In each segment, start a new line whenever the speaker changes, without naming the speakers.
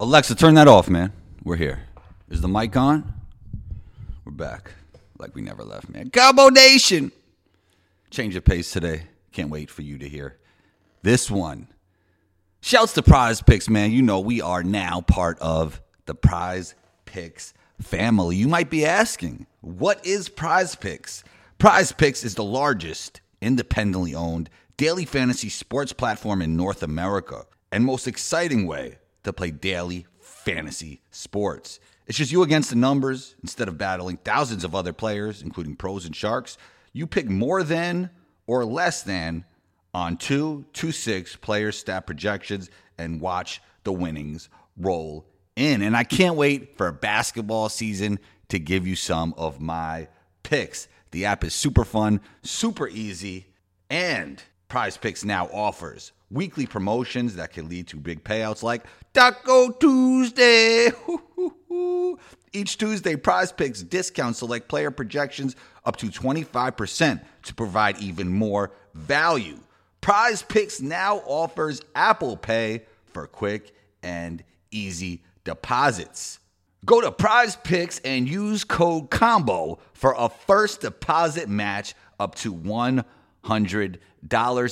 Alexa, turn that off, man. We're here. Is the mic on? We're back. Like we never left, man. Combo Nation! Change of pace today. Can't wait for you to hear this one. Shouts to PrizePicks, man. You know we are now part of the Prize Picks family. You might be asking, what is PrizePicks? Prize Picks is the largest independently owned daily fantasy sports platform in North America and most exciting way to play daily fantasy sports. It's just you against the numbers instead of battling thousands of other players, including pros and sharks. You pick more than or less than on two, two, six player stat projections and watch the winnings roll in. And I can't wait for basketball season to give you some of my picks. The app is super fun, super easy, and PrizePicks now offers weekly promotions that can lead to big payouts like Taco Tuesday. Each Tuesday, PrizePicks discount select player projections up to 25% to provide even more value. PrizePicks now offers Apple Pay for quick and easy deposits. Go to PrizePicks and use code COMBO for a first deposit match up to $100.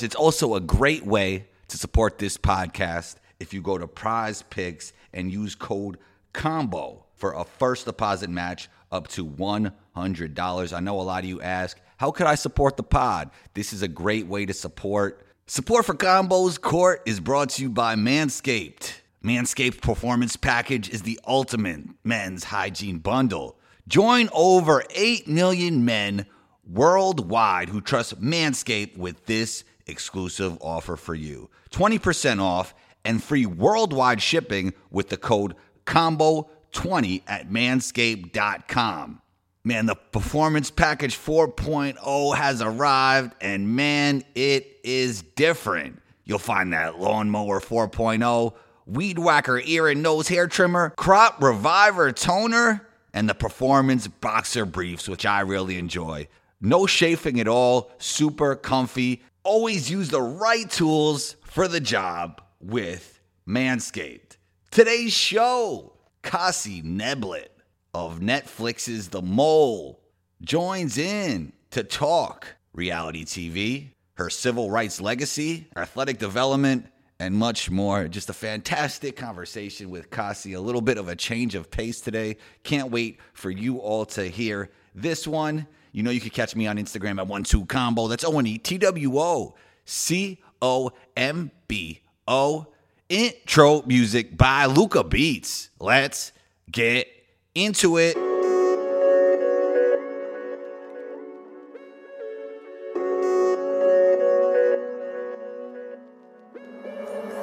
It's also a great way to support this podcast if you go to PrizePicks and use code COMBO for a first deposit match up to $100. I know a lot of you ask, how could I support the pod? This is a great way to support. Support for Combos Court is brought to you by Manscaped. Manscaped Performance Package is the ultimate men's hygiene bundle. Join over 8 million men worldwide who trust Manscaped with this exclusive offer for you 20% off and free worldwide shipping with the code COMBO20 at manscaped.com. Man, the Performance Package 4.0 has arrived, and man, it is different. You'll find that Lawnmower 4.0 Weed Whacker ear and nose hair trimmer, Crop Reviver toner, and the Performance Boxer briefs, which I really enjoy. No chafing at all, super comfy. Always use the right tools for the job with Manscaped. Today's show, Kesi Neblett of Netflix's The Mole joins in to talk reality TV, her civil rights legacy, athletic development, and much more. Just a fantastic conversation with Kesi. A little bit of a change of pace today. Can't wait for you all to hear this one. You know, you can catch me on Instagram at one two combo. That's O N E T W O C O M B O. Intro music by Luca Beats. Let's get into it.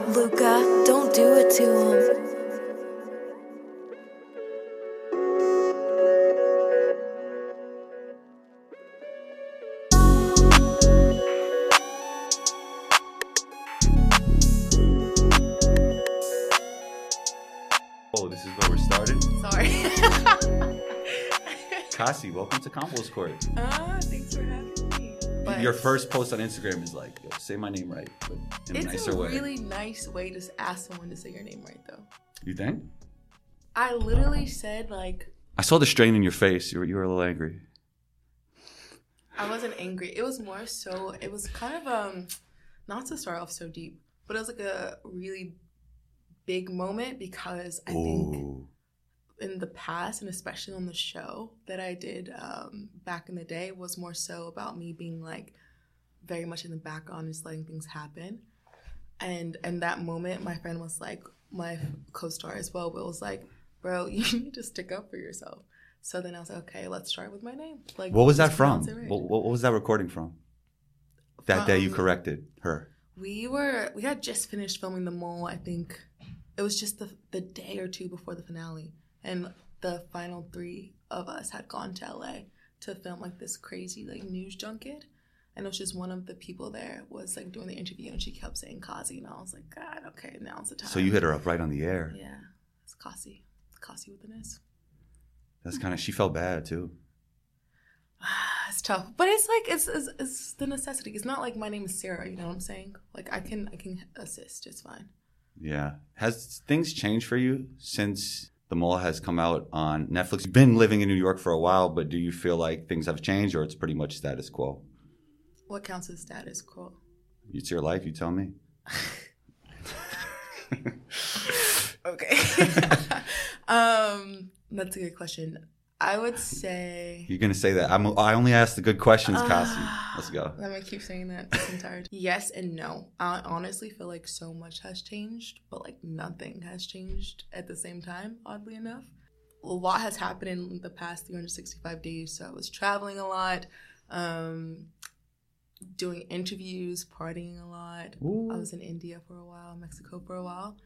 Luca, don't do it to him.
Welcome to Combos Court.
Ah, thanks for having me. But
Your first post on Instagram is like, Yo, say my name right, but in a
it's
nicer
a
way.
really nice way to ask someone to say your name right, though.
you think?
I literally said like
I saw the strain in your face. You were, you were a little angry.
I wasn't angry. It was more so. It was kind of um, not to start off so deep, but it was like a really big moment because I think
Ooh.
In the past and especially on the show that I did um, back in the day was more so about me being like very much in the background, just letting things happen. And in that moment, my friend was like, my co-star as well, but was like, "Bro, you need to stick up for yourself." So then I was like, "Okay, let's start with my name." Like,
What was that from?
right.
What, what was that recording from? That day you
Um,
corrected her.
We were we had just finished filming the mole. I think it was just the the day or two before the finale, and the final three of us had gone to LA to film like this crazy like news junket. And it was just one of the people there was like doing the interview, and she kept saying Kazi, and I was like, God, okay, now's the time.
So you hit her up right on the air.
Yeah, it's Kesi, it's Kesi with an S.
That's kind of. She felt bad too.
it's tough, but it's like it's, it's it's the necessity. It's not like my name is Sarah. You know what I'm saying? Like I can I can assist. It's fine.
Yeah. Has things changed for you since the mole has come out on Netflix? You've been living in New York for a while, but do you feel like things have changed or it's pretty much status quo?
What counts as status quo?
It's your life, you tell me.
Okay. um, that's a good question. I would say.
You're gonna say that. I'm I only ask the good questions, Cassie.
Ah.
Let's go.
Let me keep saying that this entire time. Yes and no. I honestly feel like so much has changed, but like nothing has changed at the same time, oddly enough. A lot has happened in the past 365 days. So I was traveling a lot, um, doing interviews, partying a lot.
Ooh.
I was in India for a while, Mexico for a while.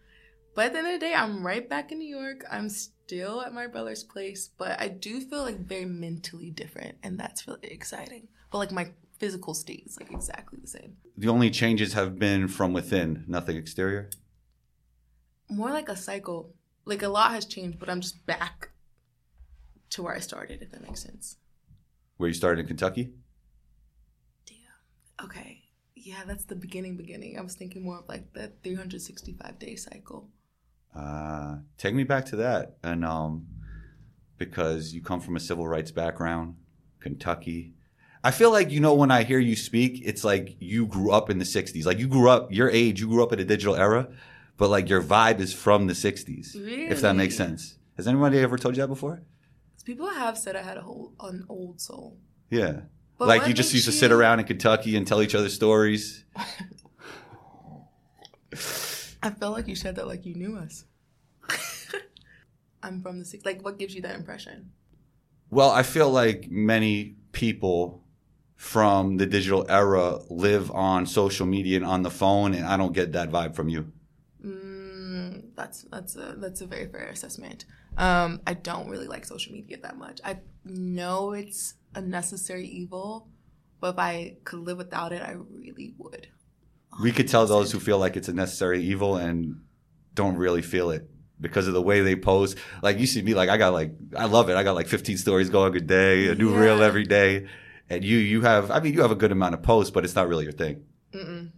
But at the end of the day, I'm right back in New York. I'm still at my brother's place, but I do feel like very mentally different, and that's really exciting. But like my physical state is like exactly the same.
The only changes have been from within, nothing exterior.
More like a cycle. Like a lot has changed, but I'm just back to where I started, if that makes sense.
Where you started in Kentucky?
Damn. Okay. Yeah, that's the beginning, beginning. I was thinking more of like the 365 day cycle.
Uh, take me back to that. And um, because you come from a civil rights background, Kentucky. I feel like, you know, when I hear you speak, it's like you grew up in the 60s. Like you grew up, your age, you grew up in a digital era, but like your vibe is from the 60s. If that makes sense. Has anybody ever told you that before?
People have said I had a whole an old soul.
Yeah.
But
like you just used to sit around in Kentucky and tell each other stories.
I felt like you said that like you knew us. I'm from the six. Like, what gives you that impression?
Well, I feel like many people from the digital era live on social media and on the phone, and I don't get that vibe from you.
Mm, that's that's a that's a very fair assessment. Um, I don't really like social media that much. I know it's a necessary evil, but if I could live without it, I really would.
We could tell those who feel like it's a necessary evil and don't really feel it because of the way they post. Like you see me, like I got like I love it. I got like 15 stories going a day, a new reel every day, and you you have I mean you have a good amount of posts, but it's not really your thing.
Mm-mm.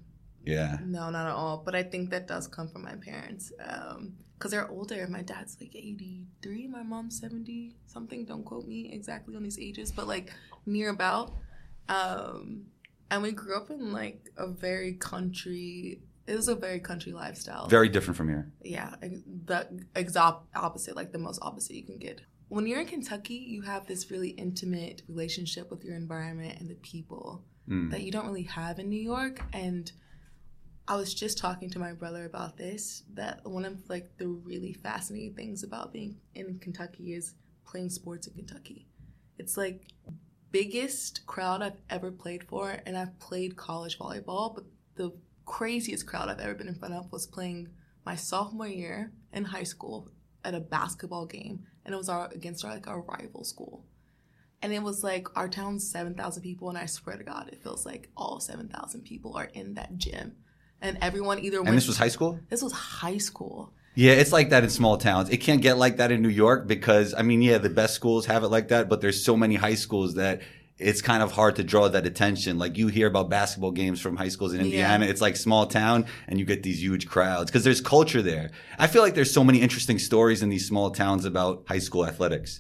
Yeah.
No, not at all. But I think that does come from my parents. Um, Because they're older. My dad's like 83, my mom's 70 something. Don't quote me exactly on these ages, but like near about. Um, and we grew up in like a very country, it was a very country lifestyle.
Very different from here.
yeah, the exact opposite, like the most opposite you can get. When you're in Kentucky, you have this really intimate relationship with your environment and the people
Mm.
that you don't really have in New York. And I was just talking to my brother about this. That one of like the really fascinating things about being in Kentucky is playing sports in Kentucky. It's like biggest crowd I've ever played for, and I've played college volleyball, but the craziest crowd I've ever been in front of was playing my sophomore year in high school at a basketball game, and it was our against our like our rival school. And it was like our town's seven thousand people, and I swear to God, it feels like all seven thousand people are in that gym, and everyone either went.
And this was high school?
This was high school.
Yeah, it's like that in small towns. It can't get like that in New York because I mean, yeah, the best schools have it like that, but there's so many high schools that it's kind of hard to draw that attention. Like you hear about basketball games from high schools in Indiana,
Yeah.
it's like small town and you get these huge crowds because there's culture there. I feel like there's so many interesting stories in these small towns about high school athletics.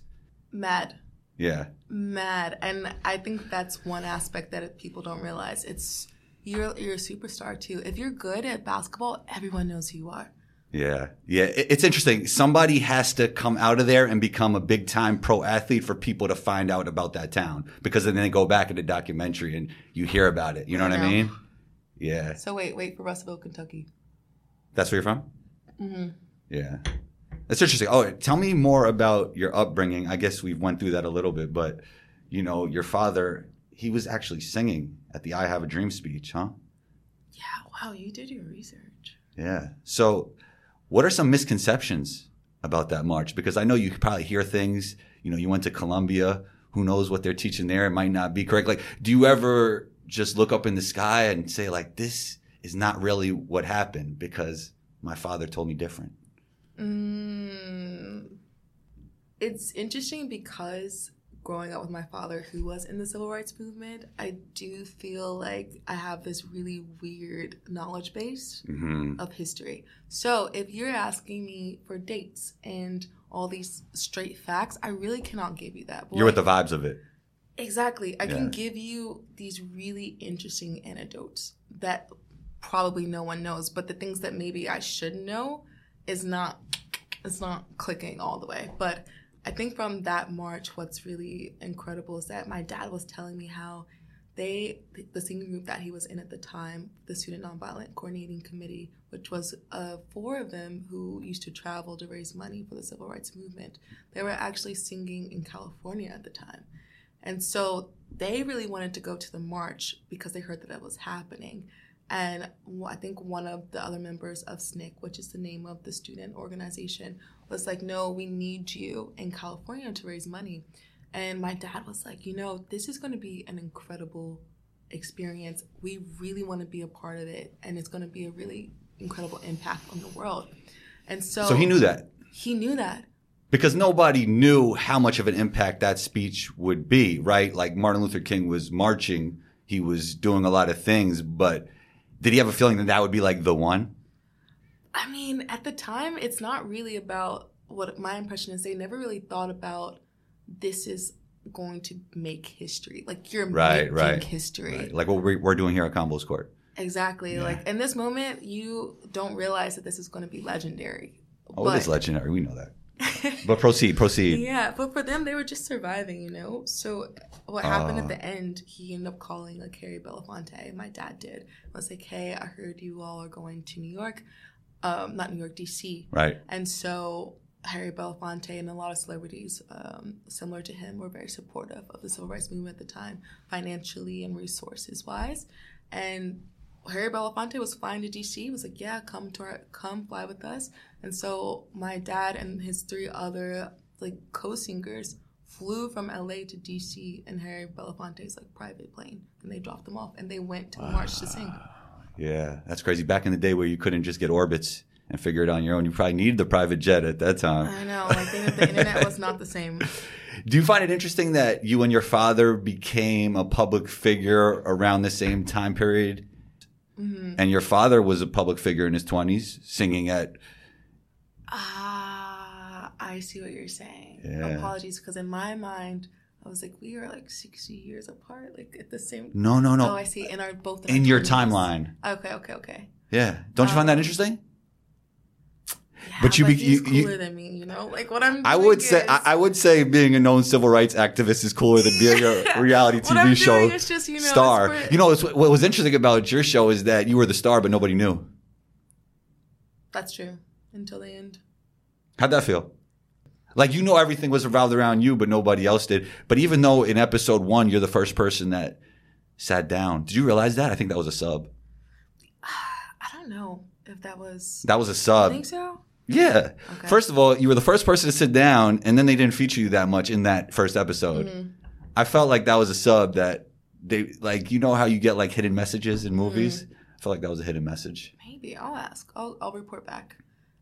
Mad,
Yeah.
mad, and I think that's one aspect that people don't realize. It's you're you're a superstar too. If you're good at basketball, everyone knows who you are.
Yeah. Yeah. It's interesting. Somebody has to come out of there and become a big time pro athlete for people to find out about that town because then they go back in the documentary and you hear about it. You know
I
what I mean? Yeah.
So wait, wait for Russellville, Kentucky.
That's where you're from?
Mm-hmm.
Yeah. That's interesting. Oh, tell me more about your upbringing. I guess we've went through that a little bit, but you know, your father, he was actually singing at the I Have a Dream speech, huh?
Yeah. Wow, you did your research.
Yeah. So, what are some misconceptions about that march? Because I know you probably hear things, you know, you went to Columbia, who knows what they're teaching there? It might not be correct. Like, do you ever just look up in the sky and say, like, this is not really what happened because my father told me different?
Mm, it's interesting because growing up with my father who was in the civil rights movement, I do feel like I have this really weird knowledge base
hmm
of history. So if you're asking me for dates and all these straight facts, I really cannot give you that. But
You're with the vibes of it.
Exactly. I
Yeah.
can give you these really interesting anecdotes that probably no one knows, but the things that maybe I should know is not it's not clicking all the way. But I think from that march what's really incredible is that my dad was telling me how they the singing group that he was in at the time, the Student Nonviolent Coordinating Committee, which was uh, four of them who used to travel to raise money for the civil rights movement. They were actually singing in California at the time. And so they really wanted to go to the march because they heard that it was happening. And I think one of the other members of SNCC, which is the name of the student organization, was like, no, we need you in California to raise money. And my dad was like, you know, this is going to be an incredible experience. We really want to be a part of it. And it's going to be a really incredible impact on the world. And so,
So he knew that
He knew that.
because nobody knew how much of an impact that speech would be, right? Like Martin Luther King was marching, he was doing a lot of things, but did he have a feeling that that would be like the one?
I mean, at the time, it's not really about what my impression is. They never really thought about this is going to make history. Like you're
Right,
making
right,
history.
Right. Like what we're, we're doing here at Combos Court.
Exactly.
Yeah.
Like in this moment, you don't realize that this is going to be legendary.
Oh, it is legendary. We know that. But proceed, proceed.
yeah, but for them, they were just surviving, you know. So what happened at uh. the end? He ended up calling like Harry Belafonte. My dad did. I was like, "Hey, I heard you all are going to New York, um, not New York, D.C."
Right.
And so Harry Belafonte and a lot of celebrities um, similar to him were very supportive of the civil rights movement at the time, financially and resources wise. And Harry Belafonte was flying to DC. He was like, "Yeah, come to our, come fly with us." And so my dad and his three other like co-singers flew from LA to DC in Harry Belafonte's like private plane, and they dropped them off, and they went to the march to sing.
Yeah, that's crazy. Back in the day where you couldn't just get orbits and figure it on your own, you probably needed the private jet at that time.
I know, like the, the internet was not the same.
Do you find it interesting that you and your father became a public figure around the same time period?
Mm-hmm.
And your father was a public figure in his 20s, singing at.
Ah, I see what you're saying.
Yeah.
Apologies, because in my mind, I was like, we are like 60 years apart, like at the same.
No, no, no.
Oh, I see. In our both
in
our
your
20s.
timeline.
Okay, okay, okay.
Yeah. Don't you find
Um,
that interesting?
Yeah,
But you be- you- you-
cooler than me, you know. Like what I'm.
I would
doing
say I, I would say being a known civil rights activist is cooler than being a reality
What I'm
TV show
doing is just, you know,
star. You know, it's, what was interesting about your show is that you were the star, but nobody knew.
That's true. Until the end.
How'd that feel? Like you know everything was revolved around you, but nobody else did. But even though in episode one you're the first person that sat down, did you realize that? I think that was a sub.
I don't know if that was.
That was a sub.
think so.
Yeah.
Okay.
First of all, you were the first person to sit down, and then they didn't feature you that much in that first episode.
Mm-hmm.
I felt like that was a sub that they like. You know how you get like hidden messages in movies?
Mm-hmm.
I felt like that was a hidden message.
Maybe I'll ask. I'll I'll report back.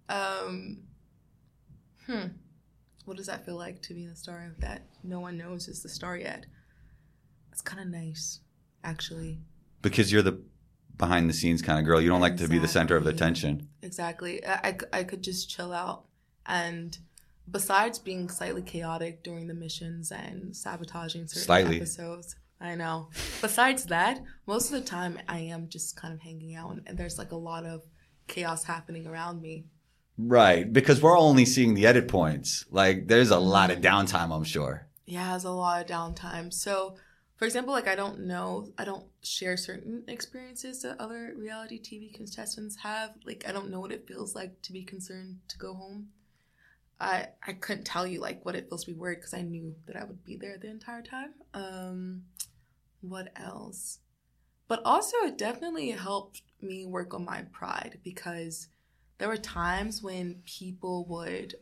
Um, hmm. What does that feel like to be the star that no one knows is the star yet? It's kind of nice, actually.
Because you're the behind the scenes kind of girl. You don't like to be the center of attention.
Exactly. I, I could just chill out. And besides being slightly chaotic during the missions and sabotaging certain
Slightly.
episodes, I know. Besides that, most of the time I am just kind of hanging out and there's like a lot of chaos happening around me.
Right. Because we're only seeing the edit points. Like there's a lot of downtime, I'm sure.
Yeah, has a lot of downtime. So, for example, like I don't know, I don't share certain experiences that other reality TV contestants have. Like I don't know what it feels like to be concerned to go home. I I couldn't tell you like what it feels to be worried because I knew that I would be there the entire time. Um, what else? But also, it definitely helped me work on my pride because there were times when people would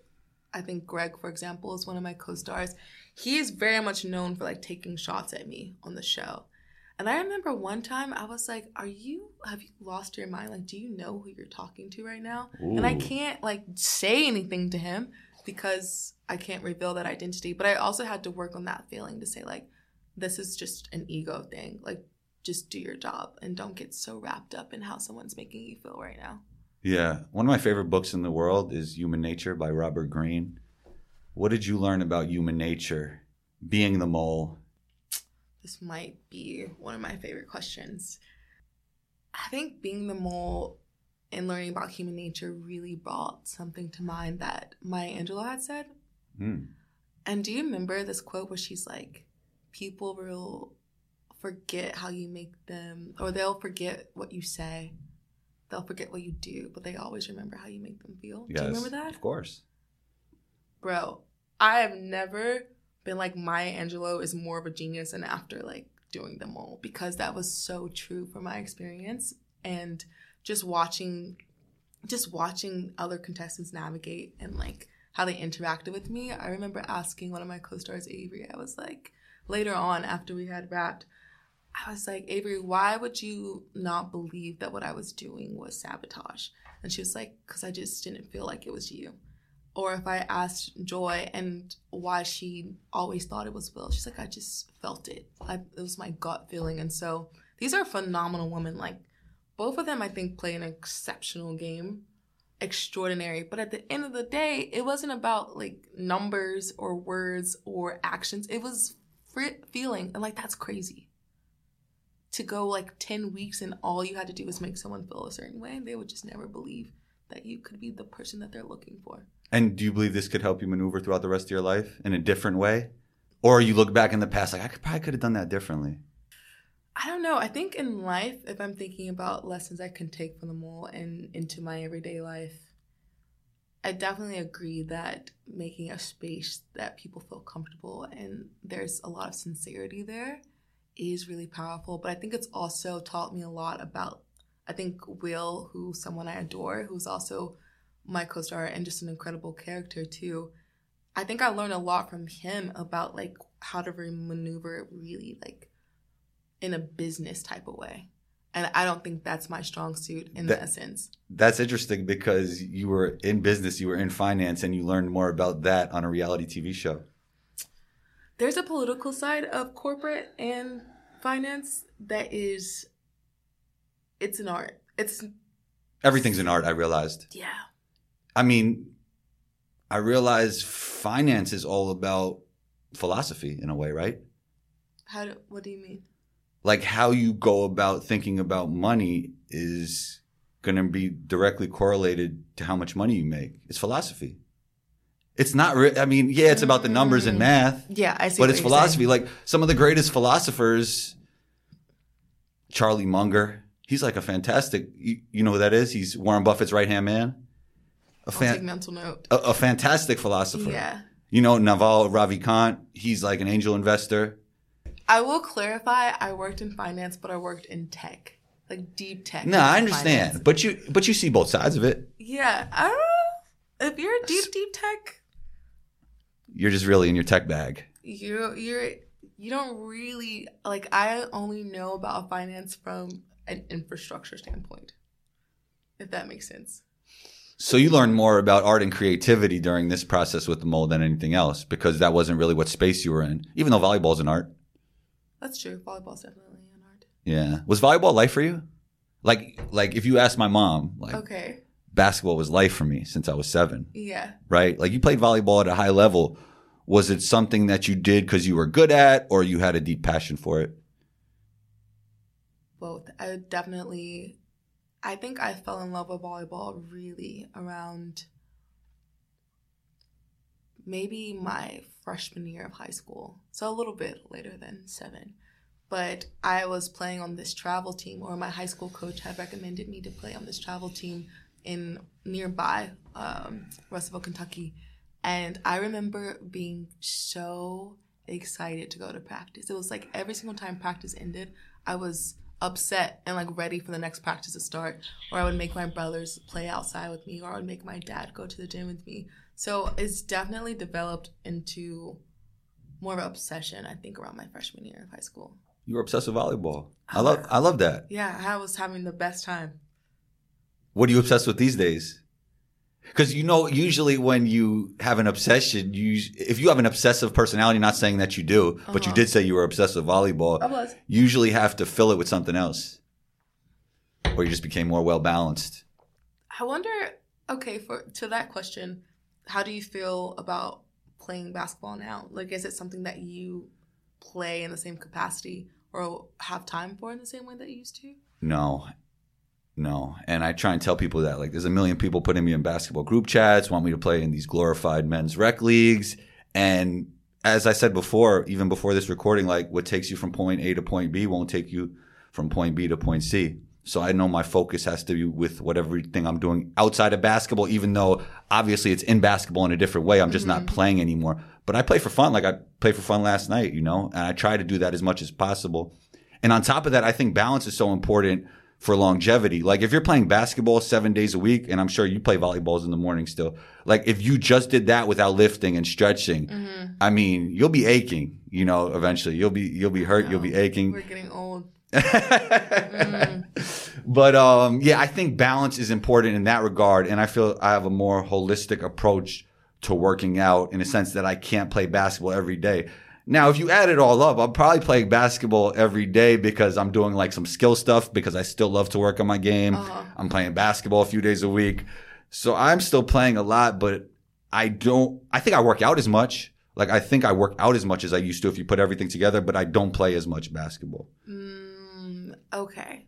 I think Greg, for example, is one of my co-stars. He is very much known for like taking shots at me on the show. And I remember one time I was like, "Are you have you lost your mind? Like, do you know who you're talking to right now?" And I can't like say anything to him because I can't reveal that identity. But I also had to work on that feeling to say like, this is just an ego thing. Like, just do your job and don't get so wrapped up in how someone's making you feel right now.
Yeah. One of my favorite books in the world is Human Nature by Robert Greene. What did you learn about human nature being the mole?
This might be one of my favorite questions. I think being the mole and learning about human nature really brought something to mind that Maya Angelou had said.
Hmm.
And do you remember this quote where she's like, people will forget how you make them, or they'll forget what you say. They'll forget what you do, but they always remember how you make them feel.
Yes,
Do you remember that?
Of course.
Bro, I have never been like Maya Angelou is more of a genius and after like doing the mole because that was so true from my experience and just watching just watching other contestants navigate and like how they interacted with me. I remember asking one of my co-stars Avery. I was like later on after we had wrapped I was like, Avery, why would you not believe that what I was doing was sabotage? And she was like, because I just didn't feel like it was you. Or if I asked Joi and why she always thought it was Will, she's like, I just felt it. I, it was my gut feeling. And so these are phenomenal women. Like, both of them, I think, play an exceptional game, extraordinary. But at the end of the day, it wasn't about like numbers or words or actions. It was feeling. And like, that's crazy to go like 10 weeks and all you had to do was make someone feel a certain way, and they would just never believe that you could be the person that they're looking for.
And do you believe this could help you maneuver throughout the rest of your life in a different way? Or you look back in the past like I could probably could have done that differently.
I don't know. I think in life, if I'm thinking about lessons I can take from the mole and into my everyday life, I definitely agree that making a space that people feel comfortable and there's a lot of sincerity there is really powerful. But I think it's also taught me a lot about, I think Will, who's someone I adore, who's also my co star and just an incredible character too. I think I learned a lot from him about like how to maneuver really like in a business type of way. And I don't think that's my strong suit in
That-
that sense.
That's interesting because you were in business, you were in finance, and you learned more about that on a reality TV show.
There's a political side of corporate and finance that is, it's an art. It's,
Everything's an art, I realized.
yeah.
I mean, I realize finance is all about philosophy in a way, right?
How do, what do you mean?
Like how you go about thinking about money is going to be directly correlated to how much money you make. It's philosophy. It's not, re- I mean, yeah, it's about the numbers and
Mm.
math,
Yeah, I see.
but it's philosophy.
saying.
Like some of the greatest philosophers, Charlie Munger, he's like a fantastic, you, you know who that is? He's Warren Buffett's right hand man. A, fan,
mental note.
a, a fantastic philosopher.
Yeah.
You know, Naval Ravikant, he's like an angel investor.
I will clarify. I worked in finance, but I worked in tech, like deep tech.
No, I
finance.
understand, but you but you see both sides of it.
Yeah, I don't know. If you're deep, deep tech,
You're just really in your tech bag.
you you're you don't really like. I only know about finance from an infrastructure standpoint. If that makes sense.
So you learned more about art and creativity during this process with the mole than anything else because that wasn't really what space you were in. Even though volleyball's an art.
That's true. Volleyball's definitely an art.
Yeah. Was volleyball life for you? Like like if you asked my mom, like
Okay.
Basketball was life for me since I was 7,
Yeah.
right? Like you played volleyball at a high level. Was it something that you did cuz you were good at or you had a deep passion for it?
both. I definitely, I think I fell in love with volleyball really around maybe my freshman year of high school. So a little bit later than seven. But I was playing on this travel team, or my high school coach had recommended me to play on this travel team in nearby um, Russellville, Kentucky. And I remember being so excited to go to practice. It was like every single time practice ended, I was upset and like ready for the next practice to start. Or I would make my brothers play outside with me, or I would make my dad go to the gym with me. So it's definitely developed into more of an obsession, I think, around my freshman year of high school.
You were obsessed with volleyball. I love I love that.
Yeah, I was having the best time.
What are you obsessed with these days? Because you know, usually when you have an obsession, you if you have an obsessive personality, not saying that you do, but you
Uh-huh.
did say you were obsessed with volleyball.
I was.
You usually have to fill it with something else, or you just became more well balanced.
I wonder. Okay, for to that question, how do you feel about playing basketball now? Like, is it something that you play in the same capacity or have time for in the same way that you used to?
No, no. And I try and tell people that like there's a million people putting me in basketball group chats, want me to play in these glorified men's rec leagues, and as I said before, even before this recording, like what takes you from point A to point B won't take you from point B to point C. So I know my focus has to be with whatever thing I'm doing outside of basketball, even though obviously it's in basketball in a different way. I'm just not mm-hmm. playing anymore. But I play for fun. Like I played for fun last night, you know, and I try to do that as much as possible. And on top of that, I think balance is so important for longevity. Like if you're playing basketball seven days a week, and I'm sure you play volleyballs in the morning still. Like if you just did that without lifting and stretching, I mean, you'll be aching. You know, eventually you'll be you'll be hurt. You'll be aching.
We're getting old.
But um, yeah, I think balance is important in that regard, and I feel I have a more holistic approach to working out in a sense that I can't play basketball every day. Now, if you add it all up, I'm probably playing basketball every day because I'm doing like some skill stuff because I still love to work on my game. I'm playing basketball a few days a week. So I'm still playing a lot, but I don't, I think I work out as much. Like I think I work out as much as I used to if you put everything together, but I don't play as much basketball.
Mm, okay.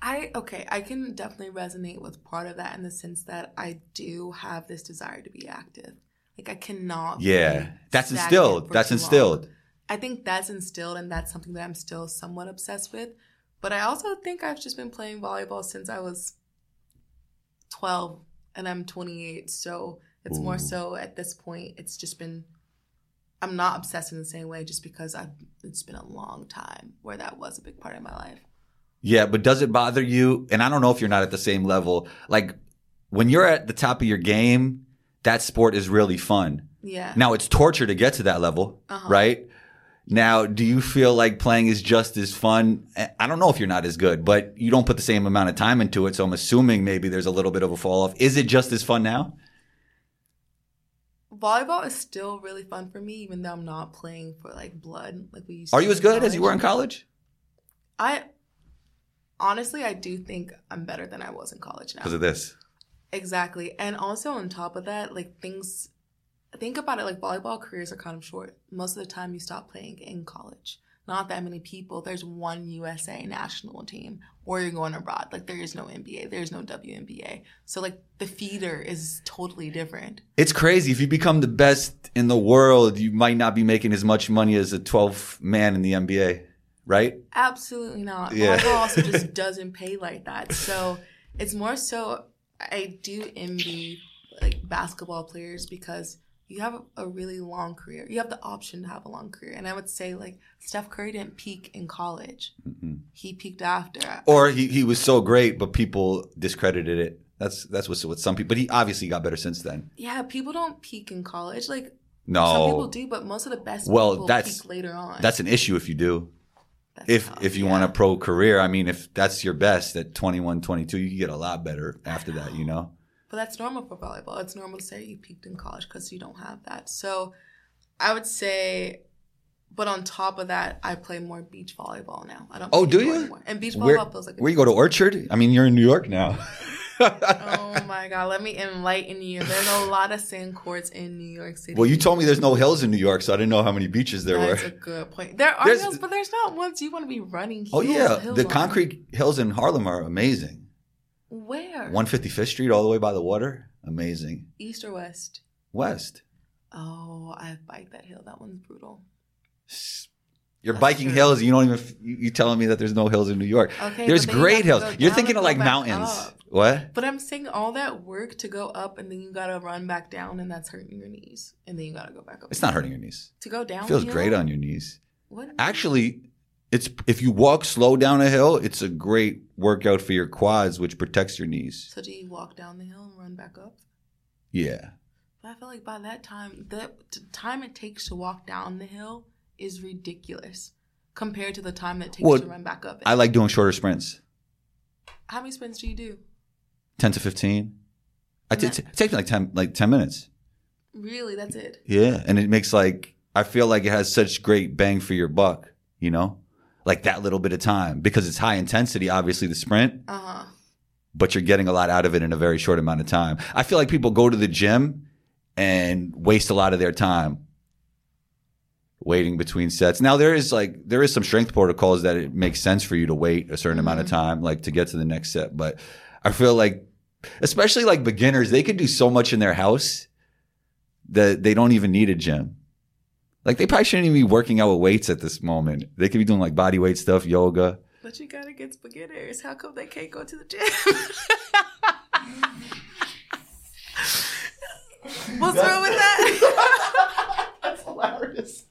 I okay, I can definitely resonate with part of that in the sense that I do have this desire to be active. Like I cannot.
Yeah. That's instilled. That's
too long.
instilled.
I think that's instilled, and that's something that I'm still somewhat obsessed with. But I also think I've just been playing volleyball since I was 12, and I'm 28. So it's more so at this point, it's just been. I'm not obsessed in the same way, just because I've. It's been a long time where that was a big part of my life.
Yeah, but does it bother you? And I don't know if you're not at the same level. Like when you're at the top of your game, that sport is really fun.
Yeah.
Now it's torture to get to that level,
Uh-huh.
right? Now, do you feel like playing is just as fun? I- I don't know if you're not as good, but you don't put the same amount of time into it. So I'm assuming maybe there's a little bit of a fall off. Is it just as fun now?
Volleyball is still really fun for me, even though I'm not playing for like blood like we used
Are you as good as you were in
college.
college?
I honestly, I do think I'm better than I was in college now.
Because of this.
Exactly. And also on top of that, like things think about it like volleyball careers are kind of short. Most of the time you stop playing in college. Not that many people. There's one USA national team or you're going abroad. Like there is no NBA, there's no WNBA. So like the feeder is totally different.
It's crazy. If you become the best in the world, you might not be making as much money as a 12 man in the NBA, right?
Absolutely not.
Yeah.
Volleyball also just doesn't pay like that. So it's more so I do envy like basketball players because you have a really long career. You have the option to have a long career. And I would say like Steph Curry didn't peak in college. Mm-hmm. He peaked after.
Or he, he was so great, but people discredited it. That's that's what's with some people. But he obviously got better since then.
yeah, people don't peak in college. Like
No,
some people do, but most of the best
Well,
people
that's-
peak later on.
that's an issue if you do.
That's
If
tough,
if you
yeah.
want a pro career, I mean, if that's your best at 21, 22, you can get a lot better after that, you know?
But that's normal for volleyball. It's normal to say you peaked in college because you don't have that. So I would say, but on top of that, I play more beach volleyball now. I don't.
Oh, do you?
Anymore. And beach
Where,
volleyball feels like. A
where you go to Orchard? I mean, you're in New York now.
oh Oh my god! Let me enlighten you. There's a lot of sand courts in New York City.
well, you told me there's no hills in New York, so I didn't know how many beaches there
That's
were.
That's a good point. There are
There's-
hills, but there's not ones you want to be running.
Oh yeah,
hills
the
on.
concrete hills in Harlem are amazing.
Where?
155th Street, all the way by the water, amazing.
East or west?
West,
Oh, I've biked that hill. That one's brutal.
You're
That's
biking
true.
hills. You don't even. You, telling me that there's no hills in New York?
Okay,
there's
you
great hills. You're thinking of like mountains.
up.
What?
But I'm saying all that work to go up and then you gotta run back down and that's hurting your knees. And then you gotta go back up.
It's not hurting your knees.
To go down.
It feels great on your knees.
What?
Actually, it's if you walk slow down a hill, it's a great workout for your quads, which protects your knees.
So do you walk down the hill and run back up?
Yeah.
But I feel like by that time, the time it takes to walk down the hill is ridiculous compared to the time that it takes
Well,
to run back up.
I like doing shorter sprints,
How many sprints do you do?
10 to 15. I t- it takes me like ten like ten minutes.
Really, that's it.
Yeah, and it makes like I feel like it has such great bang for your buck. You know, like that little bit of time because it's high intensity. Obviously, the sprint,
Uh huh.
but you're getting a lot out of it in a very short amount of time. I feel like people go to the gym and waste a lot of their time waiting between sets. Now there is like there is some strength protocols that it makes sense for you to wait a certain amount of mm-hmm. time like to get to the next set, but I feel like especially like beginners, they could do so much in their house that they don't even need a gym. Like they probably shouldn't even be working out with weights at this moment. They could be doing like body weight stuff, yoga.
But you got against beginners. How come they can't go to the gym? What's wrong with that?
That's hilarious.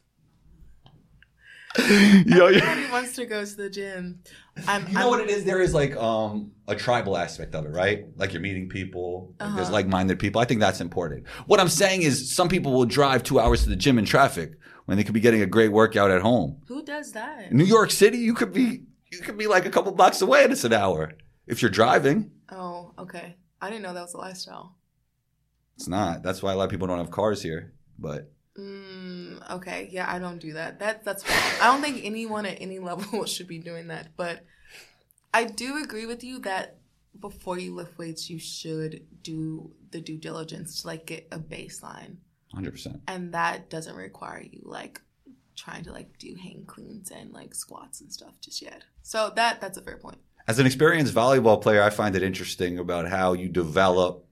Yo, yo.
Everybody wants to go to the gym. I'm,
You know what it is? There is like um a tribal aspect of it, right? Like you're meeting people. like There's
Uh-huh.
like-minded people. I think that's important. What I'm saying is, some people will drive two hours to the gym in traffic when they could be getting a great workout at home.
Who does that?
In New York City, you could be you could be like a couple blocks away, and it's an hour if you're driving.
Oh, okay. I didn't know that was a lifestyle.
It's not. That's why a lot of people don't have cars here. But
Mm, okay, yeah, I don't do that. That that's wrong. I don't think anyone at any level should be doing that. But I do agree with you that before you lift weights, you should do the due diligence to like get a baseline,
100. percent
and that doesn't require you like trying to like do hang cleans and like squats and stuff just yet. So that that's a fair point.
As an experienced volleyball player, I find it interesting about how you develop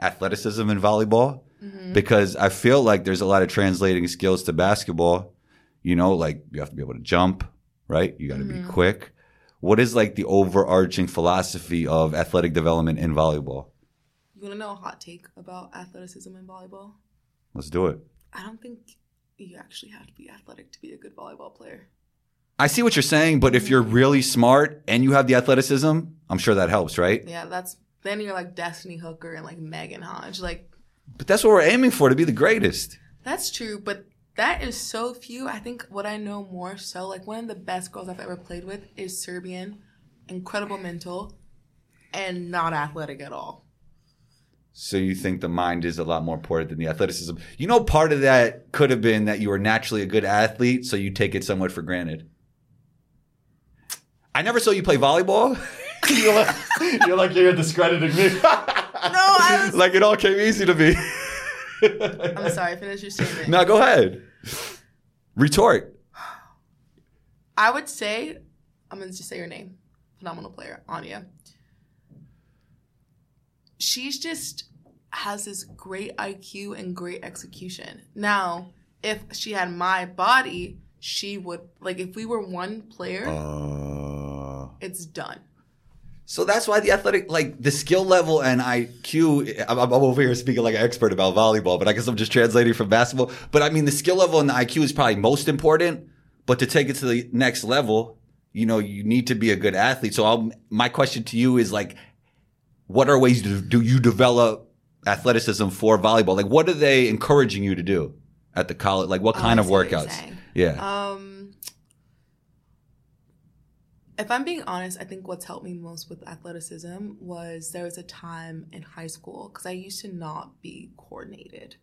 athleticism in volleyball Mm-hmm. because I feel like there's a lot of translating skills to basketball. You know, like you have to be able to jump, right? You got to be mm-hmm. quick. What is like the overarching philosophy of athletic development in volleyball?
You want to know a hot take about athleticism in volleyball?
Let's do it.
I don't think you actually have to be athletic to be a good volleyball player.
I see what you're saying, but if you're mm-hmm. really smart and you have the athleticism, I'm sure that helps, right?
Yeah, that's then you're like Destinee Hooker and like Megan Hodge. Like
But that's what we're aiming for to be the greatest.
that's true, but that is so few. I think what I know more so, like one of the best girls I've ever played with is Serbian, incredible mental, and not athletic at all.
So you think the mind is a lot more important than the athleticism. You know, part of that could have been that you were naturally a good athlete, so you take it somewhat for granted. I never saw you play volleyball. you're, like, you're like you're discrediting me.
No, I was.
like it all came easy to me.
I'm sorry. Finish your statement.
now go ahead. Retort.
I would say, I'm gonna just say her name. Phenomenal player, Anya. She's just has this great IQ and great execution. Now, if she had my body, she would like if we were one player,
Uh,
it's done.
So that's why the athletic, like the skill level and IQ. I'm, I'm over here speaking like an expert about volleyball, but I guess I'm just translating from basketball. But I mean, the skill level and the IQ is probably most important. But to take it to the next level, you know, you need to be a good athlete. So I'll, my question to you is like, what are ways to do you develop athleticism for volleyball? Like, what are they encouraging you to do at the college? Like, what
Oh,
kind
I
of
see what you're
workouts? Yeah.
Um, if I'm being honest, I think what's helped me most with athleticism was there was a time in high school because I used to not be coordinated,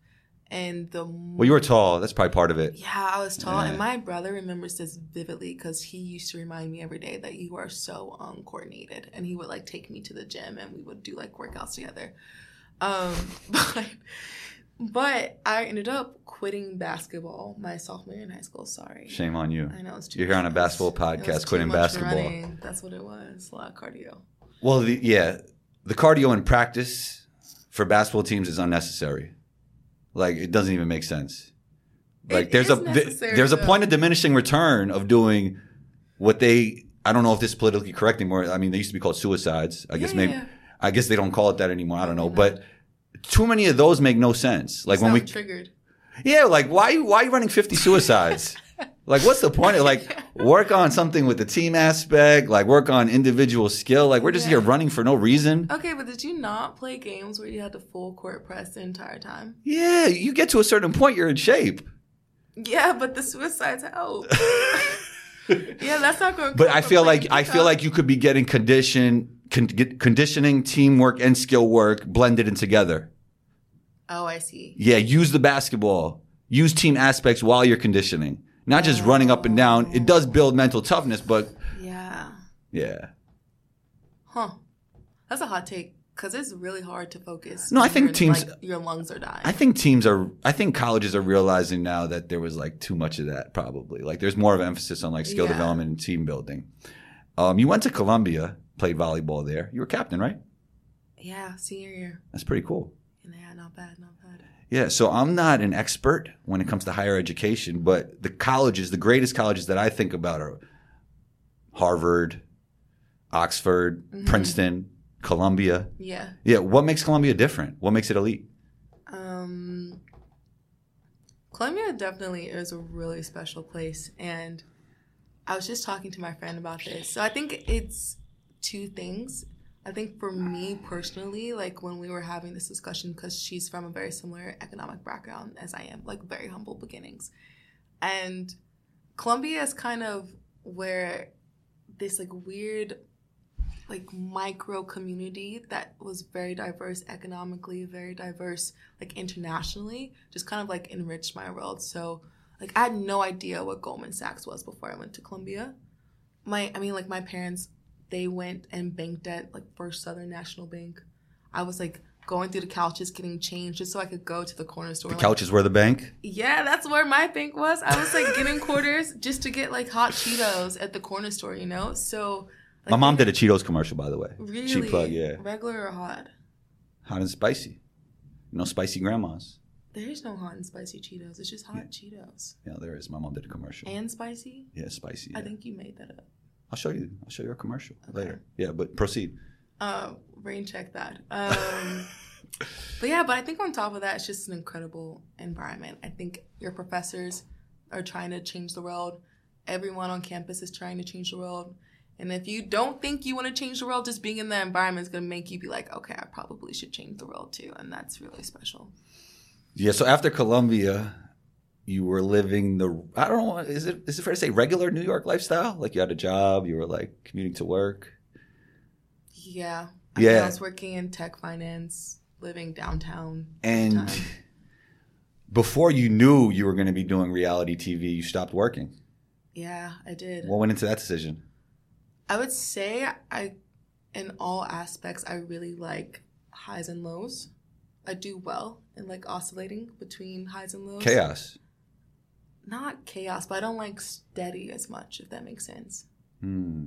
and the
well, you were tall. That's probably part of it.
yeah, I was tall,
Yeah.
and my brother remembers this vividly because he used to remind me every day that you are so uncoordinated, and he would like take me to the gym and we would do like workouts together. Um, but but I ended up quitting basketball my sophomore year in high school. Sorry,
Shame on you.
I know it's too.
You're here on a basketball podcast, quitting basketball.
running. That's what it was. A lot of cardio.
Well, the, yeah, the cardio in practice for basketball teams is unnecessary. Like it doesn't even make sense. Like
It
there's a th- there's a point of diminishing return of doing what they. I don't know if this is politically correct anymore. I mean, they used to be called suicides. I guess maybe.
yeah.
I guess they don't call it that anymore. I don't know, but too many of those make no sense. Like when we,
triggered.
yeah, like why why are you running 50 suicides? like what's the point of like work on something with the team aspect, like work on individual skill. Like we're just
Yeah.
here running for no reason.
Okay, but did you not play games where you had to full court press the entire time?
Yeah, you get to a certain point, you're in shape.
Yeah, but the suicides help. yeah, that's not going.
But I feel like I feel like you could be getting condition con- get conditioning, teamwork, and skill work blended in together.
Oh, I see.
Yeah, use the basketball. Use team aspects while you're conditioning. Not just running up and down. It does build mental toughness, but
Yeah.
yeah.
Huh. That's a hot take because it's really hard to focus.
No, I think teams-
like, your lungs are dying.
I think teams are I think colleges are realizing now that there was like too much of that probably. Like there's more of emphasis on like skill
Yeah.
development and team building. Um, you went to Columbia, played volleyball there. You were captain, right?
yeah, senior year.
That's pretty cool.
Yeah, not bad, not bad.
Yeah, so I'm not an expert when it comes to higher education, but the colleges, the greatest colleges that I think about are Harvard, Oxford, Princeton, Columbia.
Yeah.
Yeah, what makes Columbia different? What makes it elite?
Um, Columbia definitely is a really special place, and I was just talking to my friend about this. So I think it's two things. I think for me personally, like when we were having this discussion, because she's from a very similar economic background as I am, like very humble beginnings, and Columbia is kind of where this like weird like micro community that was very diverse economically, very diverse like internationally, just kind of like enriched my world. So like I had no idea what Goldman Sachs was before I went to Columbia. My I mean like my parents they went and banked at like First Southern National Bank. I was like going through the couches getting changed just so I could go to the corner store.
The
like,
couches were the bank.
yeah, that's where my bank was. I was like getting quarters just to get like hot Cheetos at the corner store, you know? So like,
My mom did a Cheetos commercial, by the way.
really
Cheap plug, yeah.
regular or hot.
Hot and spicy. No spicy grandmas.
There's no hot and spicy Cheetos. It's just hot Cheetos
Yeah, there is. My mom did a commercial.
and spicy.
yeah, spicy.
I think you made that up.
I'll show you. I'll show you a commercial
Okay.
later. Yeah, but proceed.
Uh, rain check that. Um, but yeah, but I think on top of that, it's just an incredible environment. I think your professors are trying to change the world. Everyone on campus is trying to change the world. And if you don't think you want to change the world, just being in that environment is going to make you be like, okay, I probably should change the world too. And that's really special.
Yeah, so after Columbia, you were living the I don't know, is it is it fair to say regular New York lifestyle? Like you had a job, you were like commuting to work.
Yeah. I
Yeah.
mean, I was working in tech finance, living downtown.
And before you knew you were going to be doing reality TV, you stopped working.
Yeah, I did.
What went into that decision?
I would say I, in all aspects, I really like highs and lows. I do well in like oscillating between highs and lows.
Chaos.
Not chaos, but I don't like steady as much, if that makes sense.
Hmm.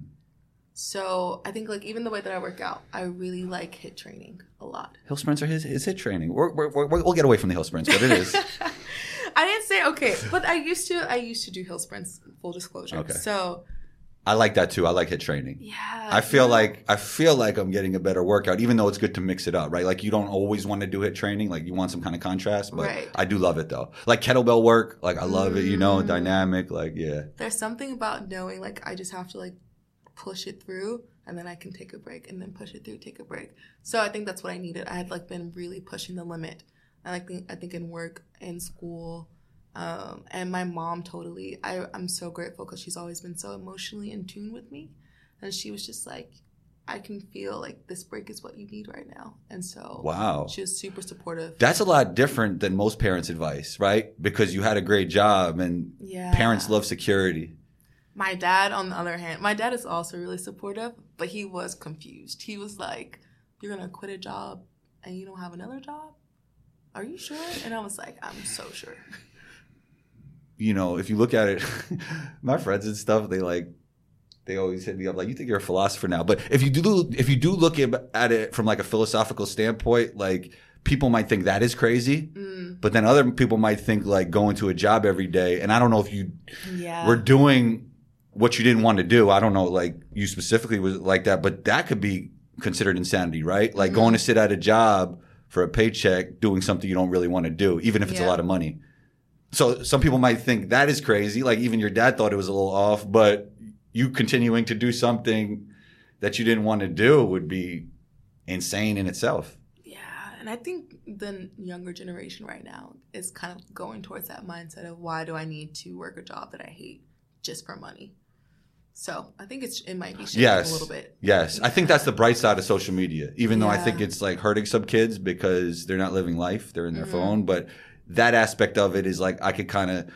So I think like even the way that I work out, I really like HIIT training a lot.
Hill sprints are his, his HIIT training. We're, we're, we're, we'll get away from the hill sprints, but it is.
I didn't say okay, but I used to. I used to do hill sprints. Full disclosure.
Okay.
So
I like that too. I like HIIT training.
yeah,
I feel
know,
like I feel like I'm getting a better workout, even though it's good to mix it up, right? Like you don't always want to do HIIT training, like you want some kind of contrast, but
Right.
I do love it though. Like kettlebell work, like I love it, you know,
Mm.
dynamic, like yeah.
there's something about knowing like I just have to like push it through and then I can take a break and then push it through, take a break. So I think that's what I needed. I had like been really pushing the limit. I like think I think in work, in school, um, and my mom totally. I I'm so grateful because she's always been so emotionally in tune with me, and she was just like, I can feel like this break is what you need right now, and so
Wow.
she was super supportive.
That's a lot different than most parents' advice, right? Because you had a great job and
yeah,
parents love security.
My dad, on the other hand, my dad is also really supportive, but he was confused. He was like, You're gonna quit a job and you don't have another job? Are you sure? And I was like, I'm so sure.
You know, if you look at it, my friends and stuff, they like they always hit me up like, "You think you're a philosopher now?" But if you do, if you do look at it from like a philosophical standpoint, like people might think that is crazy,
Mm,
but then other people might think like going to a job every day. And I don't know if you
yeah.
were doing what you didn't want to do. I don't know, like you specifically was like that, but that could be considered insanity, right? Like going to sit at a job for a paycheck, doing something you don't really want to do, even if it's a lot of money. So some people might think that is crazy. Like even your dad thought it was a little off, but you continuing to do something that you didn't want to do would be insane in itself.
yeah. And I think the younger generation right now is kind of going towards that mindset of why do I need to work a job that I hate just for money? So I think it's it might be shifting
Yes.
a little bit.
Yes. I think that's the bright side of social media, even though I think it's like hurting some kids because they're not living life, they're in their
Mhm.
phone. But that aspect of it is like I could kind of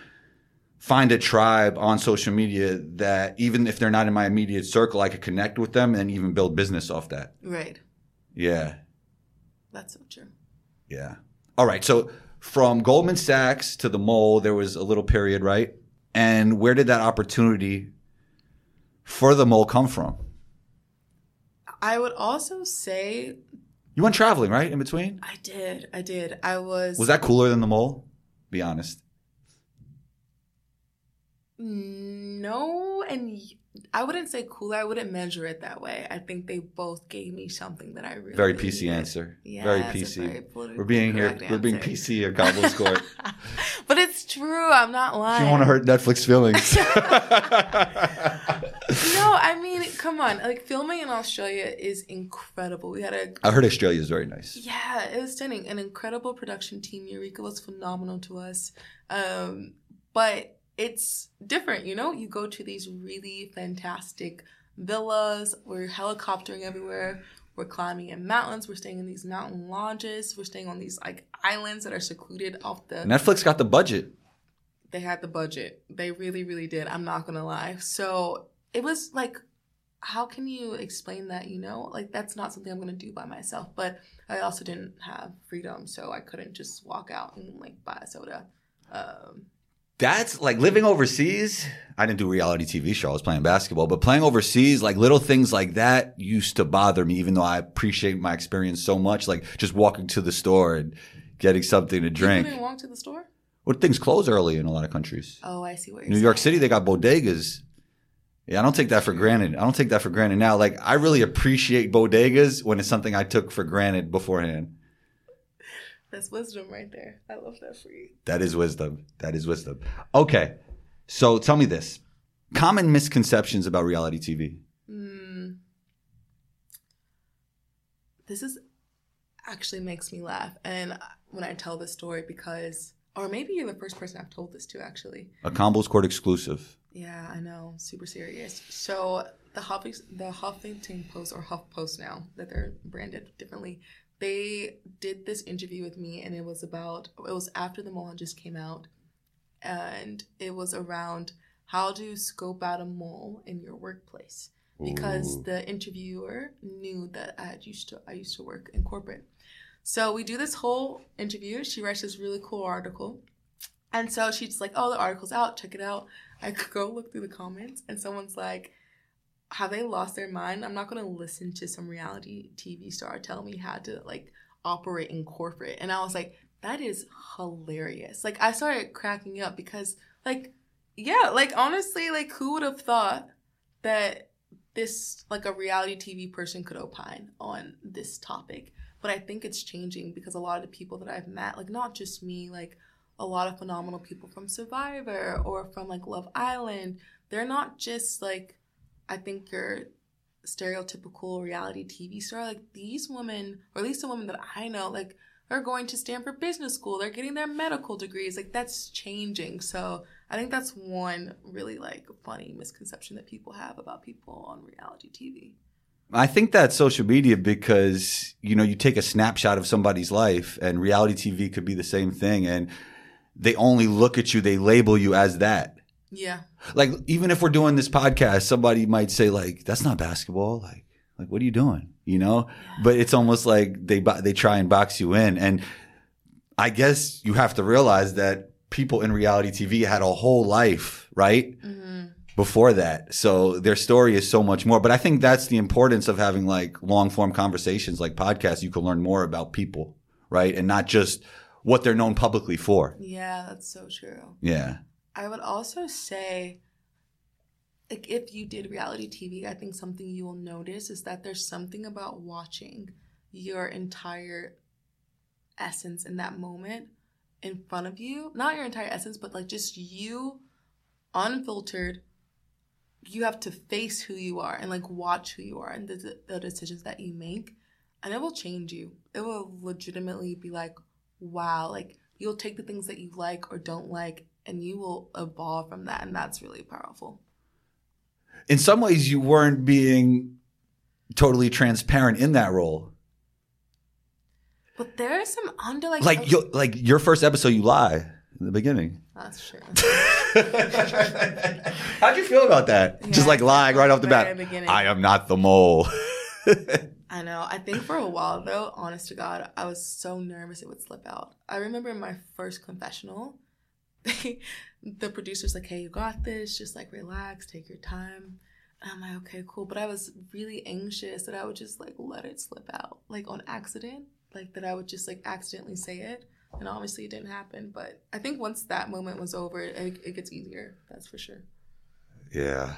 find a tribe on social media that even if they're not in my immediate circle, I could connect with them and even build business off that.
Right.
Yeah.
That's so true.
Yeah. All right. So from Goldman Sachs to the mole, there was a little period, right? And where did that opportunity for the mole come from?
I would also say
You went traveling, right? In between?
I did. I did. I was
Was that cooler than the mole? Be honest.
Mm, no, and I wouldn't say cooler. I wouldn't measure it that way. I think they both gave me something that I really
Very PC
needed.
answer.
Yeah,
very PC.
very
we're being here.
correct
We're being. PC at Combo's Court.
but it's true. I'm not
you
lying.
don't want to hurt Netflix feelings.
No, I mean, come on. Like filming in Australia is incredible. We had a
I heard Australia is very nice.
Yeah, it was stunning. An incredible production team. Eureka was phenomenal to us. Um, but it's different, you know? You go to these really fantastic villas. We're helicoptering everywhere. We're climbing in mountains. We're staying in these mountain lodges. We're staying on these like islands that are secluded off the
Netflix got the budget.
they had the budget. They really, really did. I'm not gonna lie. So it was like, how can you explain that? You know, like that's not something I'm gonna do by myself. But I also didn't have freedom, so I couldn't just walk out and like buy a soda. Um,
That's like living overseas. I didn't do reality TV show. I was playing basketball, but playing overseas, like little things like that used to bother me, even though I appreciate my experience so much. Like just walking to the store and getting something to
You
drink.
couldn't walk to the store.
Well, things close early in a lot of countries.
Oh, I see what you're
New York. City, they got bodegas. Yeah, I don't take that for granted. I don't take that for granted now. Like, I really appreciate bodegas when it's something I took for granted beforehand.
That's wisdom right there. I love that for you.
That is wisdom. That is wisdom. Okay. So tell me this common misconceptions about reality TV.
Mm. This is actually makes me laugh, and when I tell this story, because or maybe you're the first person I've told this to actually.
A Combos Court exclusive.
Yeah, I know, super serious. So the Huff- the Huffington Post or Huff Post now that they're branded differently, they did this interview with me, and it was about it was after the mole just came out, and it was around how to scope out a mole in your workplace because
Ooh.
the interviewer knew that I had used to I used to work in corporate. So we do this whole interview. She writes this really cool article. And so she's like, Oh, the article's out, check it out. I could go look through the comments and someone's like, Have they lost their mind? I'm not gonna listen to some reality TV star tell me how to like operate in corporate. And I was like, that is hilarious. Like I started cracking up because like yeah, like honestly, like who would have thought that this like a reality TV person could opine on this topic. But I think it's changing because a lot of the people that I've met, like not just me, like a lot of phenomenal people from Survivor or from like Love Island, they're not just like I think your stereotypical reality TV star. Like these women, or at least the women that I know, like they're going to Stanford Business School, they're getting their medical degrees. Like that's changing. So I think that's one really like funny misconception that people have about people on reality TV.
I think that's social media because, you know, you take a snapshot of somebody's life and reality TV could be the same thing. And they only look at you, they label you as that.
Yeah.
Like, even if we're doing this podcast, somebody might say, like, that's not basketball. Like, like, what are you doing? You know? But it's almost like they, they try and box you in. And I guess you have to realize that people in reality TV had a whole life, right?
hmm
before that. So their story is so much more. But I think that's the importance of having like long form conversations like podcasts. You can learn more about people, right? And not just what they're known publicly for.
Yeah, that's so true.
Yeah.
I would also say, like, if you did reality TV, I think something you will notice is that there's something about watching your entire essence in that moment in front of you. Not your entire essence, but like just you unfiltered. You have to face who you are and like watch who you are and the, the decisions that you make. And it will change you. It will legitimately be like, wow, like you'll take the things that you like or don't like and you will evolve from that. And that's really powerful.
in some ways you weren't being totally transparent in that role.
But there are some under like
Like you, like your first episode, you lie in the beginning.
That's true.
How'd you feel about that?
Yeah,
Just like lying right off the bat.
beginning.
I am not the mole.
I know. I think for a while though, honest to God, I was so nervous it would slip out. I remember my first confessional. They, the producer's like, "Hey, you got this. Just like relax, take your time." And I'm like, "Okay, cool." But I was really anxious that I would just like let it slip out, like on accident, like that I would just like accidentally say it. And obviously, it didn't happen. But I think once that moment was over, it, it gets easier. That's for sure.
Yeah,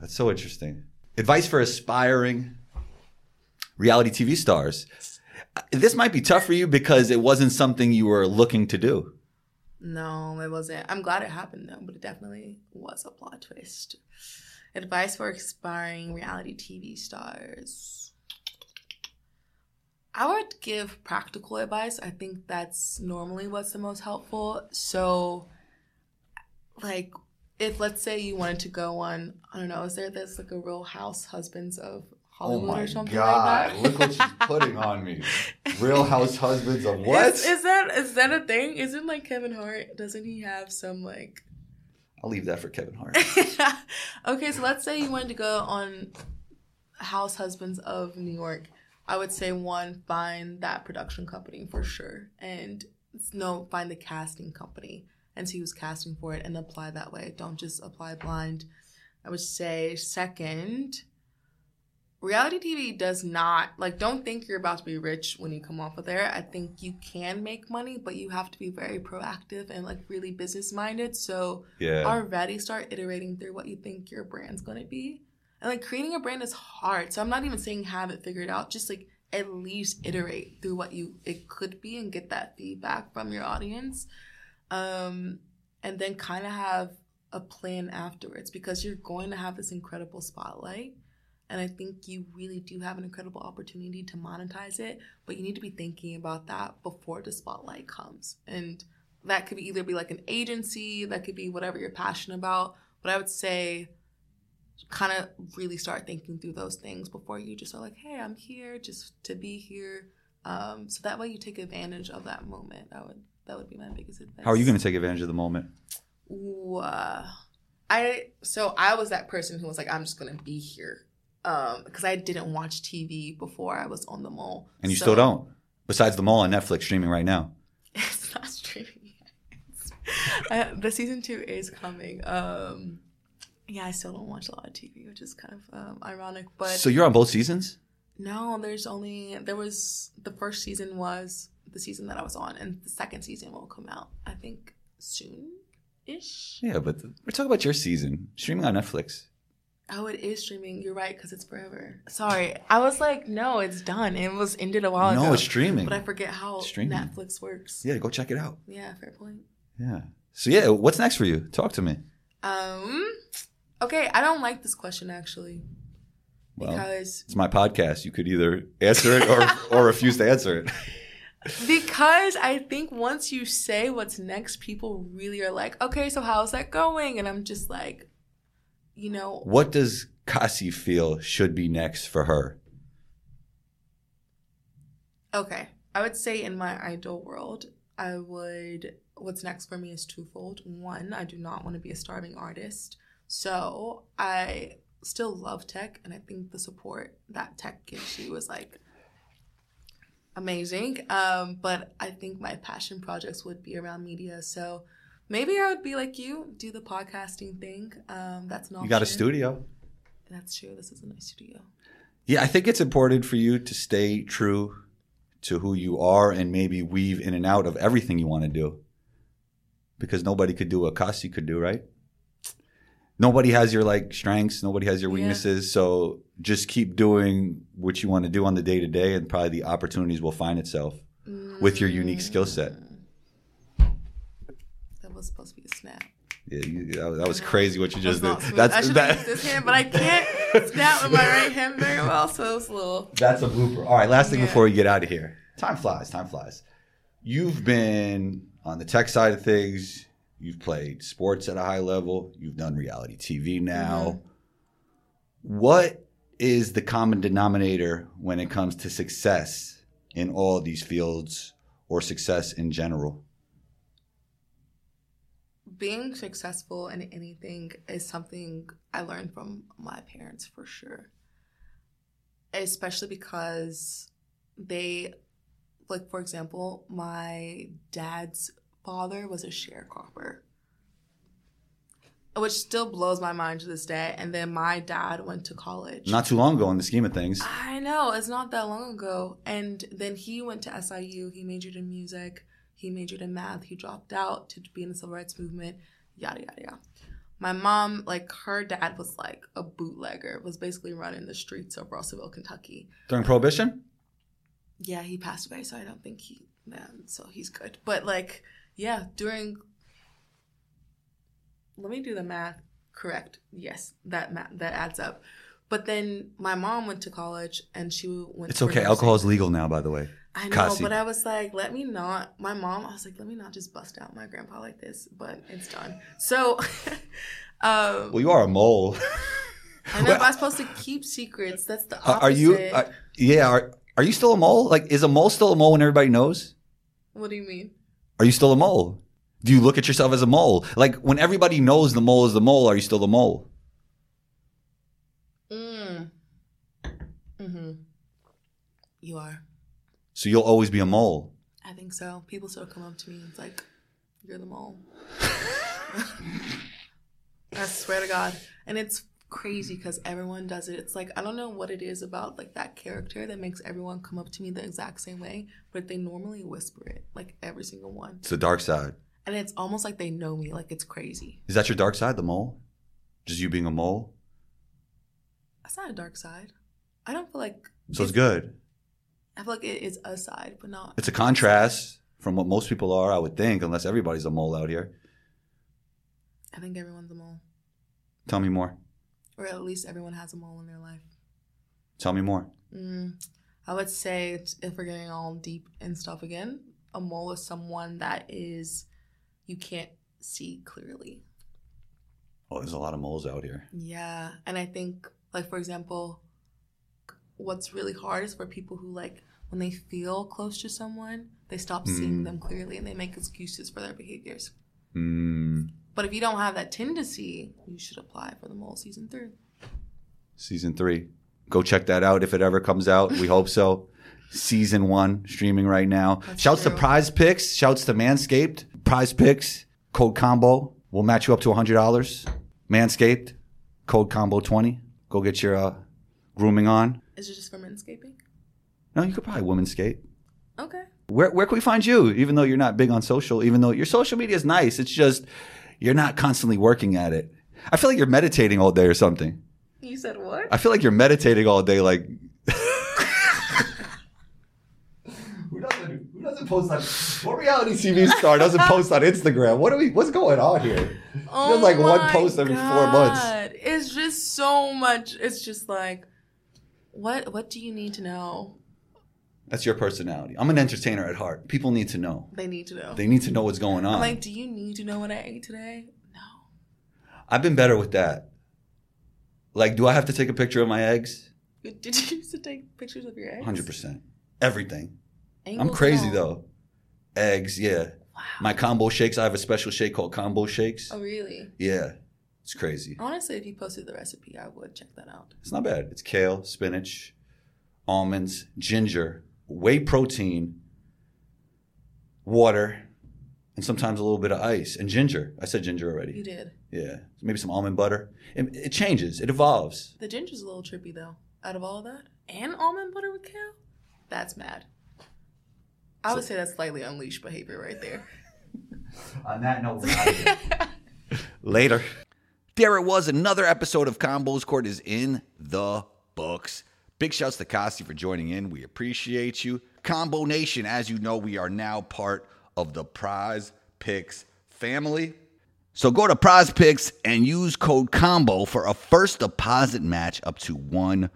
that's so interesting. Advice for aspiring reality TV stars. Uh, this might be tough for you because it wasn't something you were looking to do.
No, it wasn't. I'm glad it happened though, but it definitely was a plot twist. Advice for aspiring reality TV stars. I would give practical advice. I think that's normally what's the most helpful. So, like, if let's say you wanted to go on, I don't know, is there this like a Real House Husbands of Hollywood or oh something like that?
Oh Look what she's putting on me. Real House Husbands of what?
Is, is that is that a thing? Isn't like Kevin Hart? Doesn't he have some like
I'll leave that for Kevin Hart.
okay, so let's say you wanted to go on House Husbands of New York. I would say one, find that production company for sure, and no, find the casting company and see who's casting for it, and apply that way. Don't just apply blind. I would say second, reality TV does not like. Don't think you're about to be rich when you come off of there. I think you can make money, but you have to be very proactive and like really business minded. So
Yeah.
already start iterating through what you think your brand's to be. And like creating a brand is hard. So I'm not even saying have it figured out. Just like at least iterate through what you it could be and get that feedback from your audience. Um and then kind of have a plan afterwards because you're going to have this incredible spotlight. And I think you really do have an incredible opportunity to monetize it, but you need to be thinking about that before the spotlight comes. And that could be either be like an agency, that could be whatever you're passionate about. But I would say kind of really start thinking through those things before you just are like, hey, I'm here just to be here. Um, so that way you take advantage of that moment. I would that would be my biggest advice.
How are you going to take advantage of the moment?
Ooh, uh, I so I was that person who was like, I'm just gonna be here, um, because I didn't watch TV before I was on the mole,
And you
So-
still don't. Besides the mole on Netflix streaming right now.
It's not streaming yet. uh, the season two is coming. Um, yeah, I still don't watch a lot of TV, which is kind of um, ironic. But
so you're on both seasons?
no, there's only there was the first season was the season that I was on, and the second season will come out. I think soon ish.
Yeah, but we're talking about your season streaming on Netflix.
Oh, it is streaming. You're right, because it's forever. Sorry, I was like, no, it's done. It was ended a while ago.
No, it's streaming.
But I forget how
Streaming.
Netflix works.
Yeah, go check it out.
Yeah, fair point.
Yeah. So yeah, what's next for you? Talk to me.
Um, okay, I don't like this question actually
Well,
because
it's my podcast. You could either answer it or or refuse to answer it.
because I think once you say what's next, people really are like, okay, so how's that going? And I'm just like, you know,
What does Kesi feel should be next for her?
Okay. I would say in my ideal world, I would what's next for me is twofold. One, I do not want to be a starving artist. So I still love tech and I think the support that tech gives you is like amazing. Um, but I think my passion projects would be around media. So maybe I would be like you, do the podcasting thing. Um, that's not.
You got a studio.
That's true. This is a nice studio.
Yeah, I think it's important for you to stay true to who you are and maybe weave in and out of everything you want to do. Because nobody could do what Kesi could do, right? Nobody has your like strengths, nobody has your
Yeah.
weaknesses. So just keep doing what you want to do on the day to day and probably the opportunities will find itself with your unique skill set.
Was supposed to be a snap.
Yeah, you, that, was- crazy what you just did.
smooth. I
That's
should
that,
use this hand, but I can't snap with my right hand very well, so it was a little.
That's a blooper. All right, last thing
Yeah.
before we get out of here. Time flies. Time flies. You've been on the tech side of things. You've played sports at a high level. You've done reality TV now. Mm-hmm. What is the common denominator when it comes to success in all these fields or success in general?
Being successful in anything is something I learned from my parents for sure. Especially because they, like, for example, my dad's father was a sharecropper, which still blows my mind to this day. And then my dad went to college.
Not too long ago in the scheme of things.
I know, it's not that long ago. And then he went to SIU, he majored in music, he majored in math, he dropped out to be in the civil rights movement, yada, yada, yada. My mom, like, her dad was like a bootlegger, was basically running the streets of Russellville, Kentucky.
During Prohibition?
Yeah, he passed away, so I don't think he, yeah, so he's good. But, like, yeah, during, let me do the math correct. Yes, that math, that adds up. But then my mom went to college and she went.
It's okay.
nursing.
Alcohol is legal now, by the way.
I know, but I was like, let me not. My mom, I was like, let me not just bust out my grandpa like this. But it's done. So, um,
Well, you are a mole.
I know, but I'm supposed to keep secrets. That's the
Are
opposite.
are you? Are, yeah. Are, are you still a mole? Like, is a mole still a mole when everybody knows?
what do you mean?
Are you still a mole? Do you look at yourself as a mole? Like, when everybody knows the mole is the mole, are you still the mole?
Mm. Mm-hmm. You are.
So you'll always be a mole.
I think so. People still come up to me and it's like, you're the mole. I swear to God. And it's crazy because everyone does it. It's like, I don't know what it is about like that character that makes everyone come up to me the exact same way, but they normally whisper it, like every single one.
It's the dark side.
And it's almost like they know me, like it's crazy.
Is that your dark side, the mole? Just you being a mole?
That's not a dark side. I don't feel like.
So it's good.
I feel like it is a side, but not.
It's a contrast from what most people are, I would think, unless everybody's a mole out here.
I think everyone's a mole.
Tell me more.
Or at least everyone has a mole in their life.
Tell me more.
Mm, I would say if we're getting all deep and stuff again, a mole is someone that is you can't see clearly.
Oh, there's a lot of moles out here.
Yeah, and I think like for example, what's really hard is for people who like when they feel close to someone, they stop seeing
Mm.
them clearly and they make excuses for their behaviors.
Mm,
But if you don't have that tendency, you should apply for the mole season three.
season three. Go check that out if it ever comes out. We hope so. Season one streaming right now.
That's
Shouts to. PrizePicks. Shouts to Manscaped. PrizePicks. Code combo. We'll match you up to $100. Manscaped. Code combo 20. Go get your uh, grooming on.
Is it just for manscaping?
No, you could probably women's skate.
Okay.
Where, where can we find you? Even though you're not big on social, even though your social media is nice, it's just you're not constantly working at it. I feel like you're meditating all day or something.
You said what?
I feel like you're meditating all day. Like, who doesn't who doesn't post on what reality TV star doesn't post on Instagram? What are we? What's going on here?
Oh
like one
my
post every four months.
God. It's just so much. It's just like, what? What do you need to know?
That's your personality. I'm an entertainer at heart. People need to know.
They need to know.
They need to know what's going on.
I'm like, do you need to know what I ate today? No.
I've been better with that. Like, do I have to take a picture of my eggs?
Did you used to take pictures of your eggs?
Hundred percent. Everything. I'm crazy though. Eggs, yeah.
Wow.
My combo shakes. I have a special shake called combo shakes.
Oh really?
Yeah, it's crazy.
Honestly, if you posted the recipe, I would check that out.
It's not bad. It's kale, spinach, almonds, ginger, whey protein, water, and sometimes a little bit of ice and ginger. I said ginger already.
You did.
Yeah, maybe some almond butter. It, it changes. It evolves.
The ginger's a little trippy though. Out of all of that, and almond butter with kale, that's mad. I would say that's slightly unleashed behavior right there.
On that note, later. There it was. Another episode of Combos Court is in the books. Big shouts to Kesi for joining in. We appreciate you. Combo Nation, as you know, we are now part of the Prize Picks family. So go to PrizePicks and use code COMBO for a first deposit match up to $100.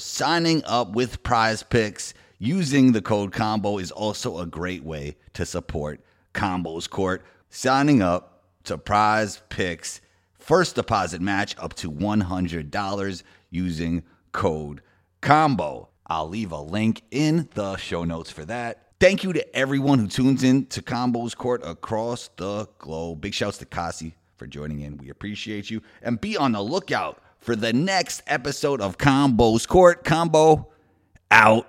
Signing up with PrizePicks using the code COMBO is also a great way to support Combos Court. Signing up to PrizePicks first deposit match up to $100 using code COMBO. I'll leave a link in the show notes for that. Thank you to everyone who tunes in to Combos Court across the globe. Big shouts to Kesi for joining in. We appreciate you. And be on the lookout for the next episode of Combos Court. Combo out.